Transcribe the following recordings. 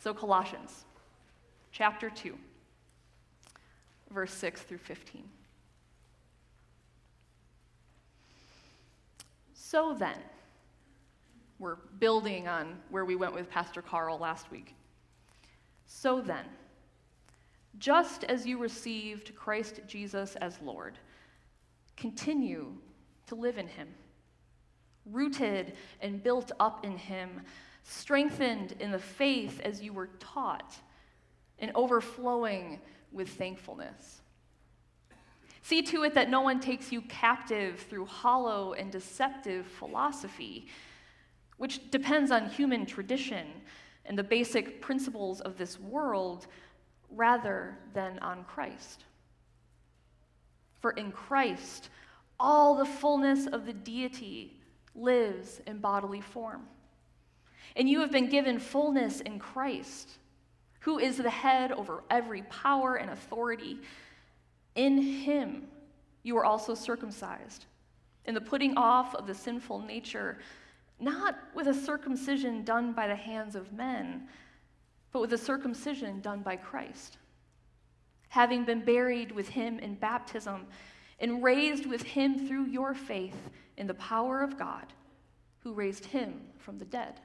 So, Colossians chapter 2, verse 6 through 15. So then, we're building on where we went with Pastor Carl last week. So then, just as you received Christ Jesus as Lord, continue to live in him, rooted and built up in him, strengthened in the faith as you were taught, and overflowing with thankfulness. See to it that no one takes you captive through hollow and deceptive philosophy, which depends on human tradition and the basic principles of this world rather than on Christ. For in Christ, all the fullness of the deity lives in bodily form. And you have been given fullness in Christ, who is the head over every power and authority. In him you are also circumcised, in the putting off of the sinful nature, not with a circumcision done by the hands of men, but with a circumcision done by Christ. Having been buried with him in baptism, and raised with him through your faith in the power of God, who raised him from the dead.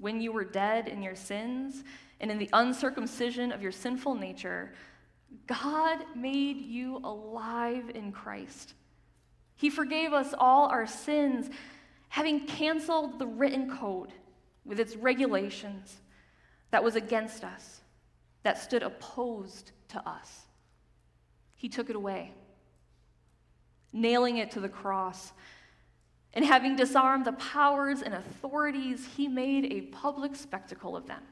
When you were dead in your sins and in the uncircumcision of your sinful nature, God made you alive in Christ. He forgave us all our sins, having canceled the written code with its regulations that was against us, that stood opposed to us. He took it away, nailing it to the cross. And having disarmed the powers and authorities, he made a public spectacle of them,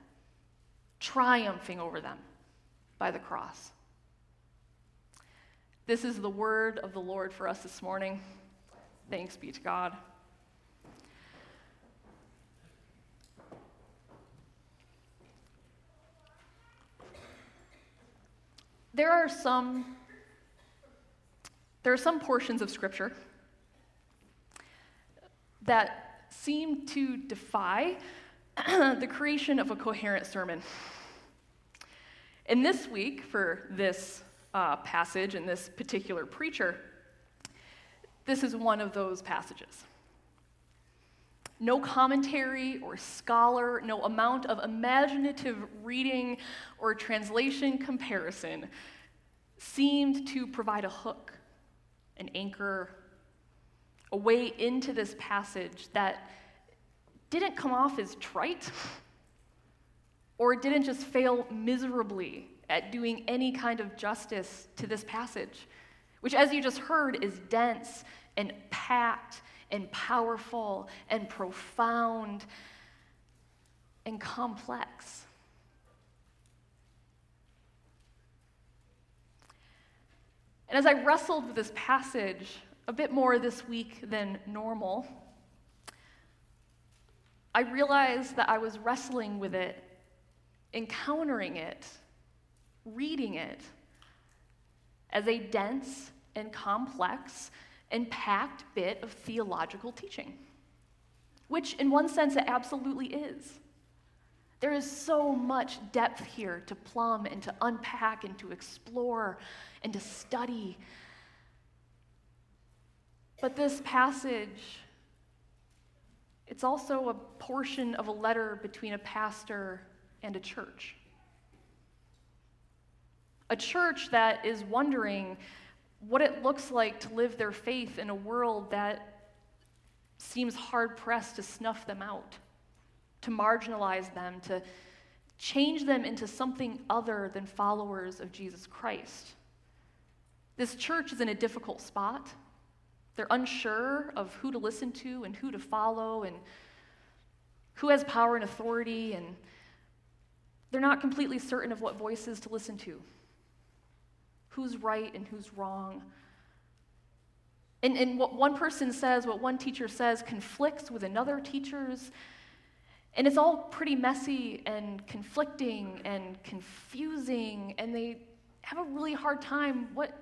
triumphing over them by the cross. This is the word of the Lord for us this morning. Thanks be to God. There are some there are some portions of scripture that seem to defy the creation of a coherent sermon. And this week, for this uh, passage and this particular preacher, this is one of those passages. No commentary or scholar, no amount of imaginative reading or translation comparison seemed to provide a hook, an anchor, a way into this passage that didn't come off as trite or didn't just fail miserably at doing any kind of justice to this passage, which, as you just heard, is dense and packed and powerful and profound and complex. And as I wrestled with this passage a bit more this week than normal, I realized that I was wrestling with it, encountering it reading it as a dense and complex and packed bit of theological teaching, which, in one sense, it absolutely is. There is so much depth here to plumb and to unpack and to explore and to study. But this passage, it's also a portion of a letter between a pastor and a church. A church that is wondering what it looks like to live their faith in a world that seems hard pressed to snuff them out, to marginalize them, to change them into something other than followers of Jesus Christ. This church is in a difficult spot. They're unsure of who to listen to and who to follow and who has power and authority, and they're not completely certain of what voices to listen to who's right and who's wrong. And, and what one person says, what one teacher says, conflicts with another teacher's. And it's all pretty messy and conflicting and confusing, and they have a really hard time what,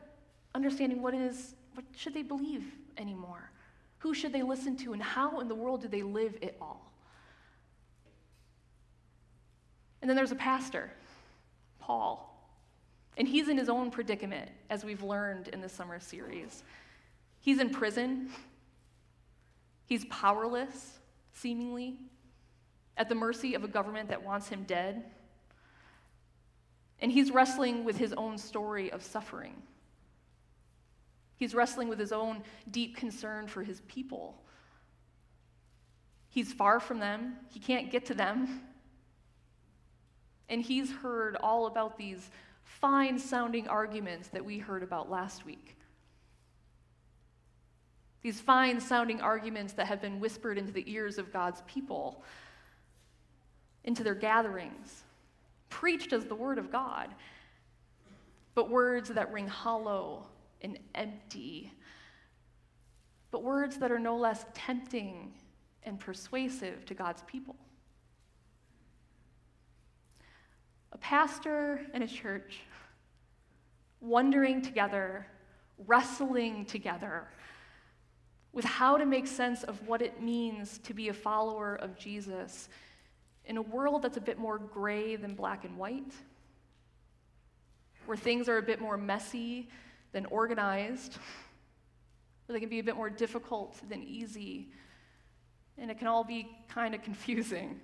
understanding what is, what should they believe anymore? Who should they listen to, and how in the world do they live it all? And then there's a pastor, Paul. And he's in his own predicament, as we've learned in the summer series. He's in prison, he's powerless, seemingly, at the mercy of a government that wants him dead. And he's wrestling with his own story of suffering. He's wrestling with his own deep concern for his people. He's far from them, he can't get to them. And he's heard all about these fine sounding arguments that we heard about last week. These fine sounding arguments that have been whispered into the ears of God's people, into their gatherings, preached as the Word of God, but words that ring hollow and empty, but words that are no less tempting and persuasive to God's people. A pastor and a church wondering together, wrestling together with how to make sense of what it means to be a follower of Jesus in a world that's a bit more gray than black and white, where things are a bit more messy than organized, where they can be a bit more difficult than easy, and it can all be kind of confusing.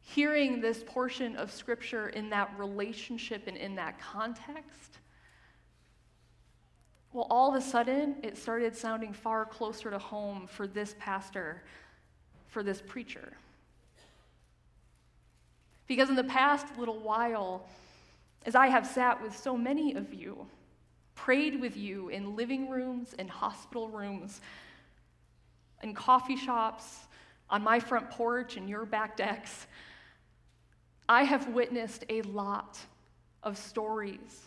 Hearing this portion of Scripture in that relationship and in that context, well, all of a sudden, it started sounding far closer to home for this pastor for this preacher. Because in the past little while, as I have sat with so many of you, prayed with you in living rooms and hospital rooms, in coffee shops, on my front porch, and your back decks, I have witnessed a lot of stories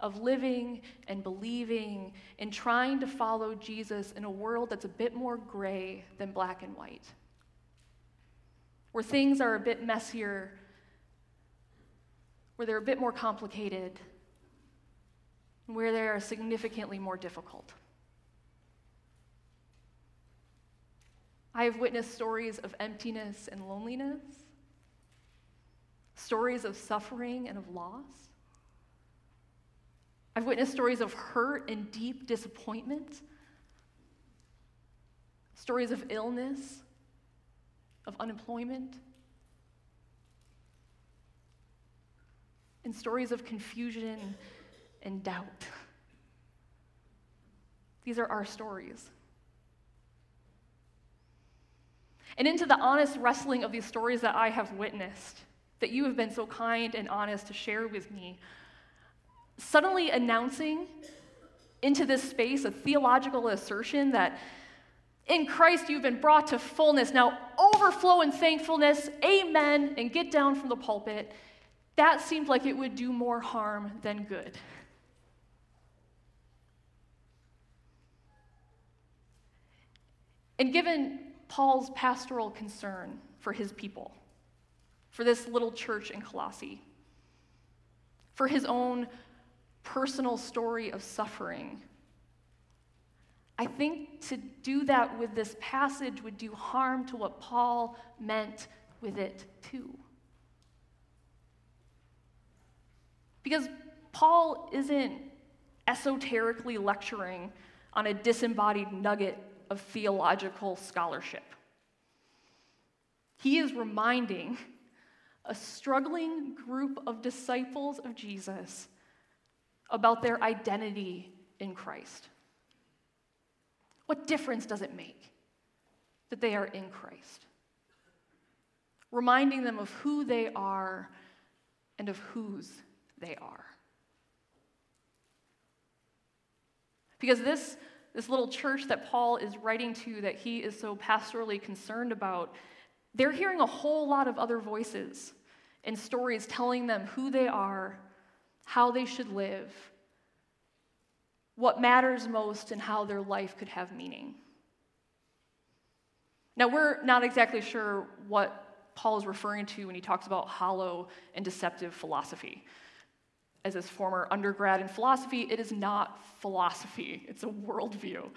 of living and believing and trying to follow Jesus in a world that's a bit more gray than black and white, where things are a bit messier, where they're a bit more complicated, where they are significantly more difficult. I have witnessed stories of emptiness and loneliness, stories of suffering and of loss. I've witnessed stories of hurt and deep disappointment, stories of illness, of unemployment, and stories of confusion and doubt. These are our stories. And into the honest wrestling of these stories that I have witnessed, that you have been so kind and honest to share with me, suddenly announcing into this space a theological assertion that in Christ you've been brought to fullness. Now, overflow in thankfulness, amen, and get down from the pulpit. That seemed like it would do more harm than good. And given Paul's pastoral concern for his people, for this little church in Colossae, for his own personal story of suffering. I think to do that with this passage would do harm to what Paul meant with it, too. Because Paul isn't esoterically lecturing on a disembodied nugget of theological scholarship. He is reminding a struggling group of disciples of Jesus about their identity in Christ. What difference does it make that they are in Christ? Reminding them of who they are and of whose they are. Because this, this little church that Paul is writing to, that he is so pastorally concerned about, they're hearing a whole lot of other voices and stories telling them who they are how they should live, what matters most, and how their life could have meaning. Now, we're not exactly sure what Paul is referring to when he talks about hollow and deceptive philosophy. As his former undergrad in philosophy, it is not philosophy, it's a worldview.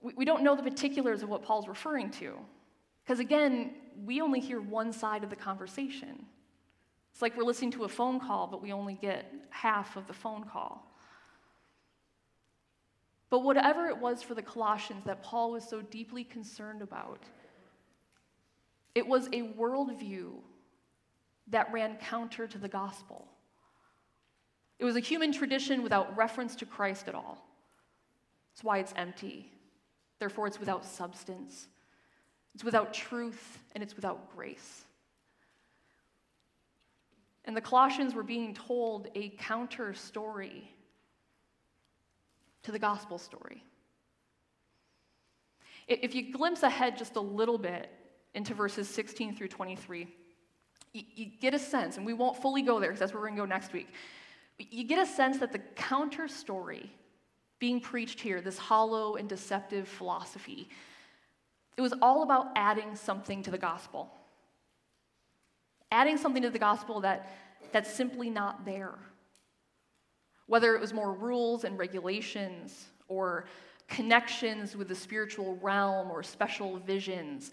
We, we don't know the particulars of what Paul's referring to. Because again, we only hear one side of the conversation. It's like we're listening to a phone call, but we only get half of the phone call. But whatever it was for the Colossians that Paul was so deeply concerned about, it was a worldview that ran counter to the gospel. It was a human tradition without reference to Christ at all. That's why it's empty. Therefore, it's without substance, it's without truth, and it's without grace. And the Colossians were being told a counter story to the gospel story. If you glimpse ahead just a little bit into verses 16 through 23, you, get a sense, and we won't fully go there because that's where we're going to go next week. You get a sense that the counter story being preached here, this hollow and deceptive philosophy, it was all about adding something to the gospel. Adding something to the gospel that, that's simply not there. Whether it was more rules and regulations or connections with the spiritual realm or special visions,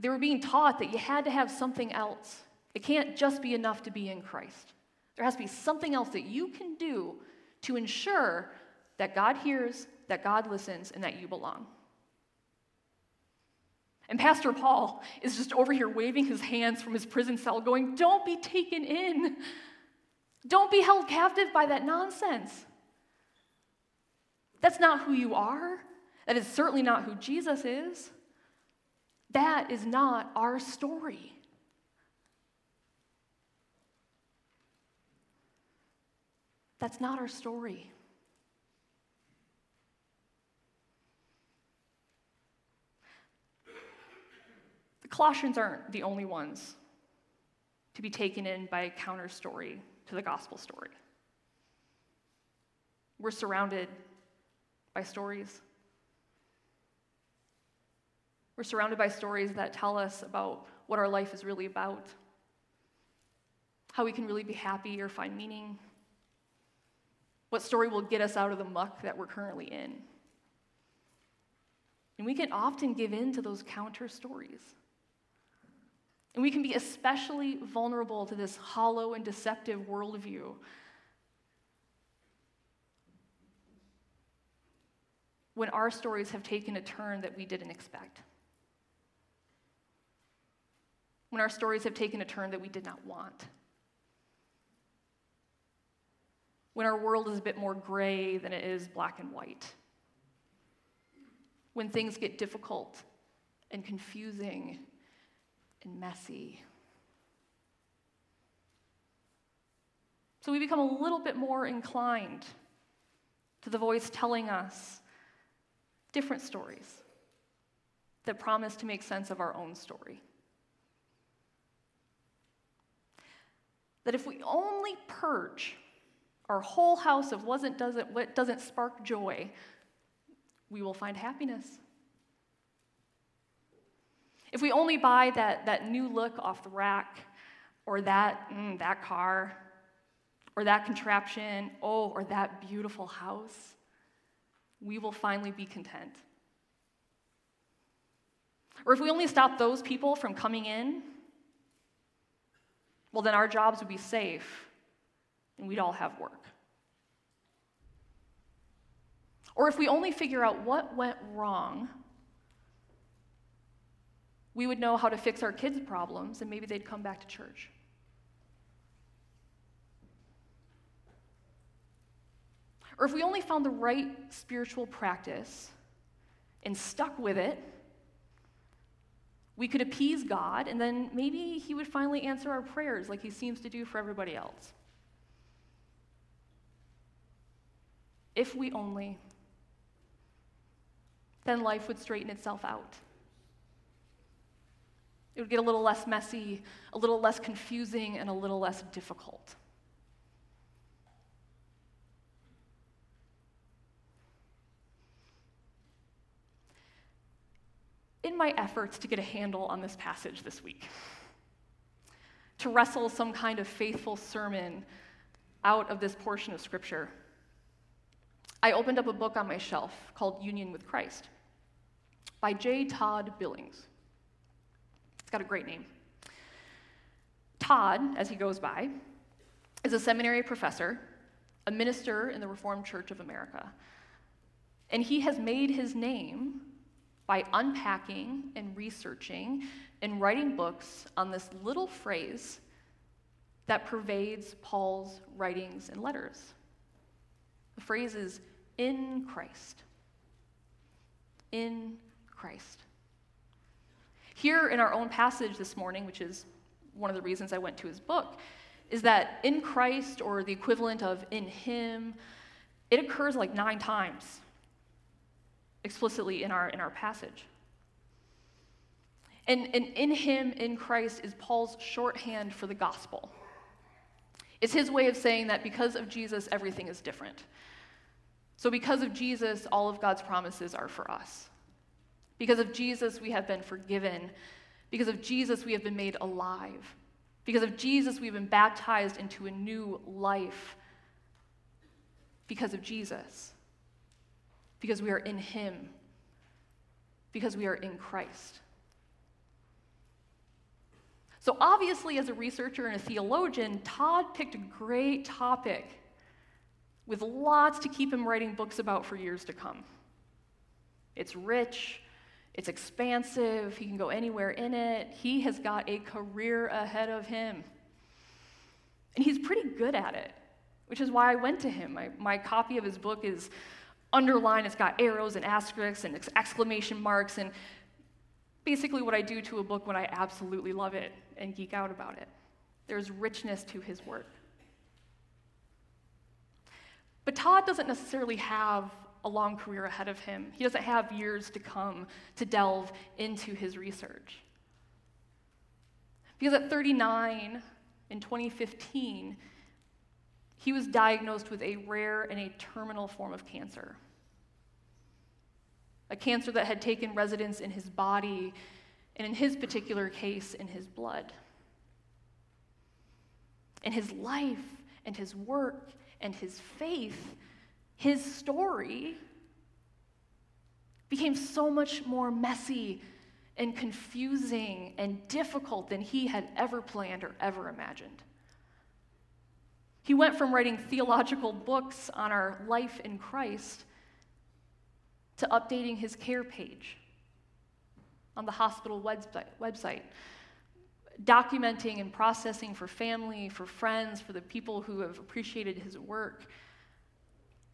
they were being taught that you had to have something else. It can't just be enough to be in Christ. There has to be something else that you can do to ensure that God hears, that God listens, and that you belong. And Pastor Paul is just over here waving his hands from his prison cell, going, Don't be taken in. Don't be held captive by that nonsense. That's not who you are. That is certainly not who Jesus is. That is not our story. That's not our story. The Colossians aren't the only ones to be taken in by a counter story to the gospel story. We're surrounded by stories. We're surrounded by stories that tell us about what our life is really about, how we can really be happy or find meaning, what story will get us out of the muck that we're currently in. And we can often give in to those counter stories. And we can be especially vulnerable to this hollow and deceptive worldview. When our stories have taken a turn that we didn't expect. When our stories have taken a turn that we did not want. When our world is a bit more gray than it is black and white. When things get difficult and confusing and messy. So we become a little bit more inclined to the voice telling us different stories that promise to make sense of our own story. That if we only purge our whole house of what doesn't, what doesn't spark joy, we will find happiness. If we only buy that, that new look off the rack, or that, mm, that car, or that contraption, oh, or that beautiful house, we will finally be content. Or if we only stop those people from coming in, well, then our jobs would be safe and we'd all have work. Or if we only figure out what went wrong we would know how to fix our kids' problems, and maybe they'd come back to church. Or if we only found the right spiritual practice and stuck with it, we could appease God, and then maybe He would finally answer our prayers like He seems to do for everybody else. If we only, then life would straighten itself out. It would get a little less messy, a little less confusing, and a little less difficult. In my efforts to get a handle on this passage this week, to wrestle some kind of faithful sermon out of this portion of Scripture, I opened up a book on my shelf called Union with Christ. by J. Todd Billings. It's got a great name. Todd, as he goes by, is a seminary professor, a minister in the Reformed Church of America. And he has made his name by unpacking and researching and writing books on this little phrase that pervades Paul's writings and letters. The phrase is in Christ. In Christ. Here in our own passage this morning, which is one of the reasons I went to his book, is that in Christ, or the equivalent of in Him, it occurs like nine times explicitly in our, in our passage. And, and in Him, in Christ, is Paul's shorthand for the gospel. It's his way of saying that because of Jesus, everything is different. So, because of Jesus, all of God's promises are for us. Because of Jesus, we have been forgiven. Because of Jesus, we have been made alive. Because of Jesus, we've been baptized into a new life. Because of Jesus. Because we are in Him. Because we are in Christ. So, obviously, as a researcher and a theologian, Todd picked a great topic with lots to keep him writing books about for years to come. It's rich, it's expansive, he can go anywhere in it. He has got a career ahead of him. And he's pretty good at it, which is why I went to him. My, copy of his book is underlined, it's got arrows and asterisks and exclamation marks, and basically what I do to a book when I absolutely love it and geek out about it. There's richness to his work. But Todd doesn't necessarily have a long career ahead of him. He doesn't have years to come to delve into his research. Because at 39 in 2015, he was diagnosed with a rare and a terminal form of cancer. A cancer that had taken residence in his body, and in his particular case, in his blood. And his life and his work and his faith his story became so much more messy and confusing and difficult than he had ever planned or ever imagined. He went from writing theological books on our life in Christ to updating his care page on the hospital website, documenting and processing for family, for friends, for the people who have appreciated his work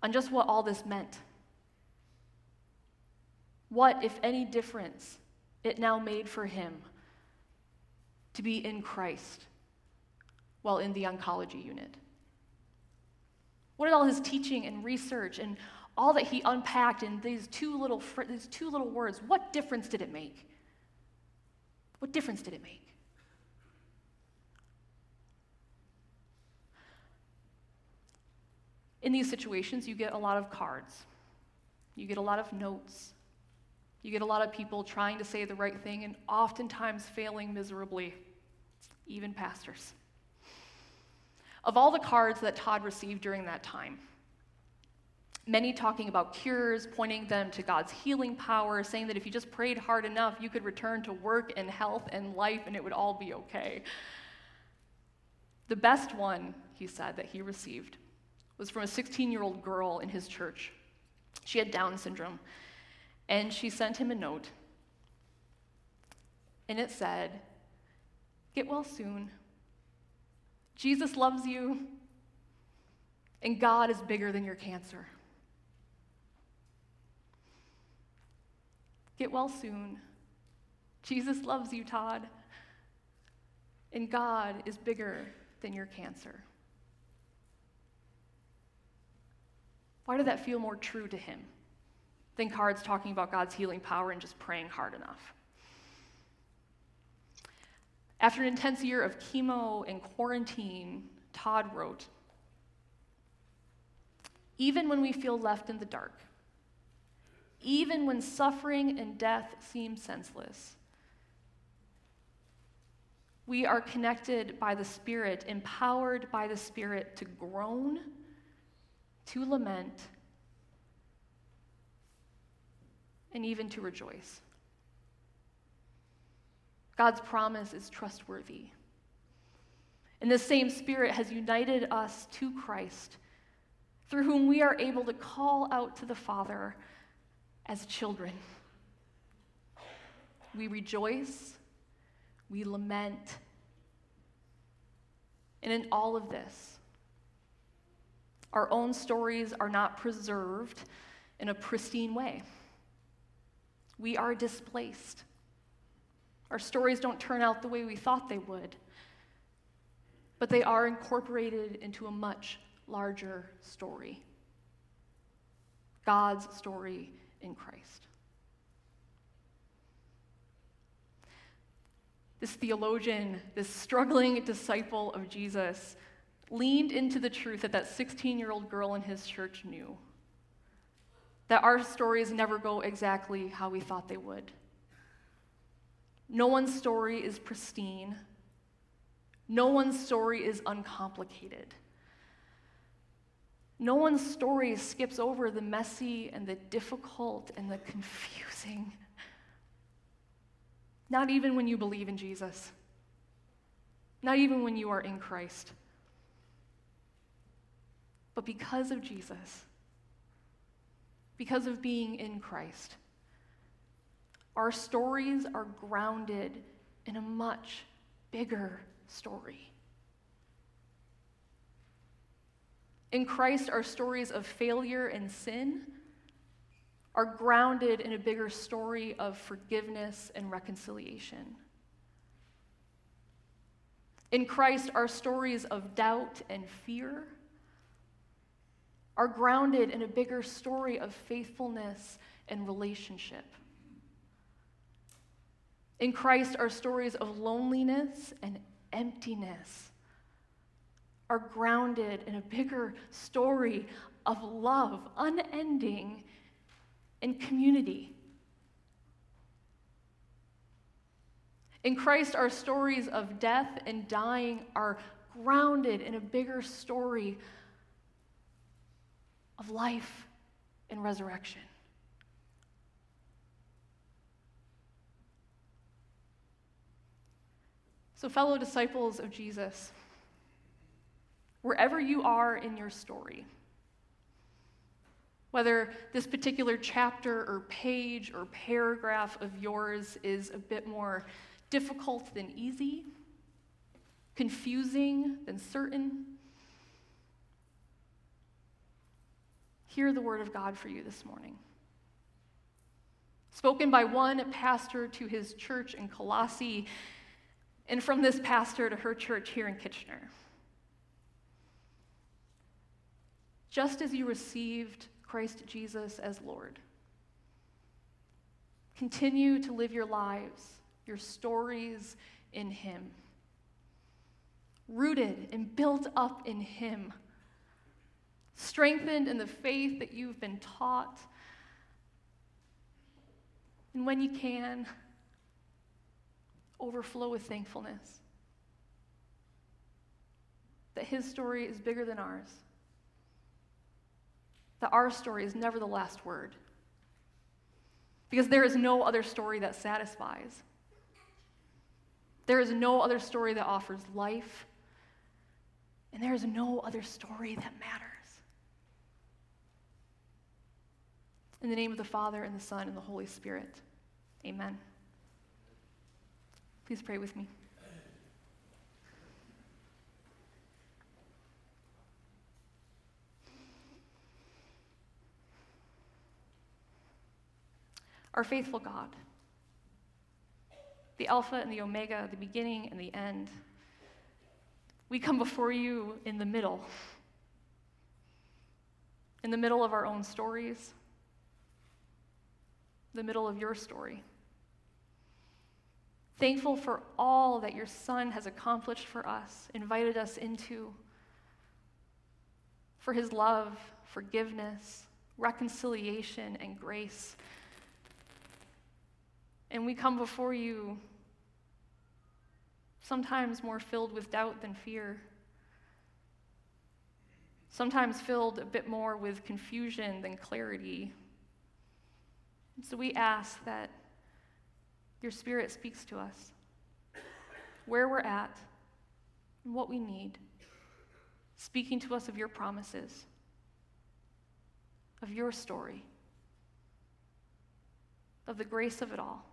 on just what all this meant. What, if any, difference it now made for him to be in Christ while in the oncology unit? What did all his teaching and research and all that he unpacked in these two little, these two little words, what difference did it make? What difference did it make? In these situations, you get a lot of cards, you get a lot of notes, you get a lot of people trying to say the right thing and oftentimes failing miserably, even pastors. Of all the cards that Todd received during that time, many talking about cures, pointing them to God's healing power, saying that if you just prayed hard enough, you could return to work and health and life and it would all be okay. The best one, he said, that he received was from a 16 year old girl in his church. She had Down syndrome. And she sent him a note. And it said, Get well soon. Jesus loves you. And God is bigger than your cancer. Get well soon. Jesus loves you, Todd. And God is bigger than your cancer. Why did that feel more true to him than cards talking about God's healing power and just praying hard enough? After an intense year of chemo and quarantine, Todd wrote Even when we feel left in the dark, even when suffering and death seem senseless, we are connected by the Spirit, empowered by the Spirit to groan to lament and even to rejoice. God's promise is trustworthy. And the same Spirit has united us to Christ, through whom we are able to call out to the Father as children. We rejoice, we lament, and in all of this, our own stories are not preserved in a pristine way. We are displaced. Our stories don't turn out the way we thought they would, but they are incorporated into a much larger story God's story in Christ. This theologian, this struggling disciple of Jesus, leaned into the truth that that 16 year old girl in his church knew that our stories never go exactly how we thought they would. No one's story is pristine. No one's story is uncomplicated. No one's story skips over the messy and the difficult and the confusing. Not even when you believe in Jesus. Not even when you are in Christ. But because of Jesus, because of being in Christ, our stories are grounded in a much bigger story. In Christ, our stories of failure and sin are grounded in a bigger story of forgiveness and reconciliation. In Christ, our stories of doubt and fear are grounded in a bigger story of faithfulness and relationship. In Christ, our stories of loneliness and emptiness are grounded in a bigger story of love, unending, and community. In Christ, our stories of death and dying are grounded in a bigger story of life and resurrection. So, fellow disciples of Jesus, wherever you are in your story, whether this particular chapter or page or paragraph of yours is a bit more difficult than easy, confusing than certain, hear the word of God for you this morning. Spoken by one pastor to his church in Colossae and from this pastor to her church here in Kitchener. Just as you received Christ Jesus as Lord, continue to live your lives, your stories in Him, rooted and built up in Him, strengthened in the faith that you've been taught. And when you can, overflow with thankfulness. That his story is bigger than ours. That our story is never the last word. Because there is no other story that satisfies. There is no other story that offers life. And there is no other story that matters. In the name of the Father, and the Son, and the Holy Spirit, amen. Please pray with me. Our faithful God, the Alpha and the Omega, the beginning and the end, we come before you in the middle, in the middle of our own stories, the middle of your story. Thankful for all that your Son has accomplished for us, invited us into, for his love, forgiveness, reconciliation, and grace. And we come before you sometimes more filled with doubt than fear, sometimes filled a bit more with confusion than clarity. And so we ask that your Spirit speaks to us where we're at and what we need, speaking to us of your promises, of your story, of the grace of it all,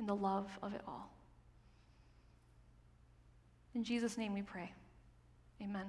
and the love of it all. In Jesus' name we pray. Amen.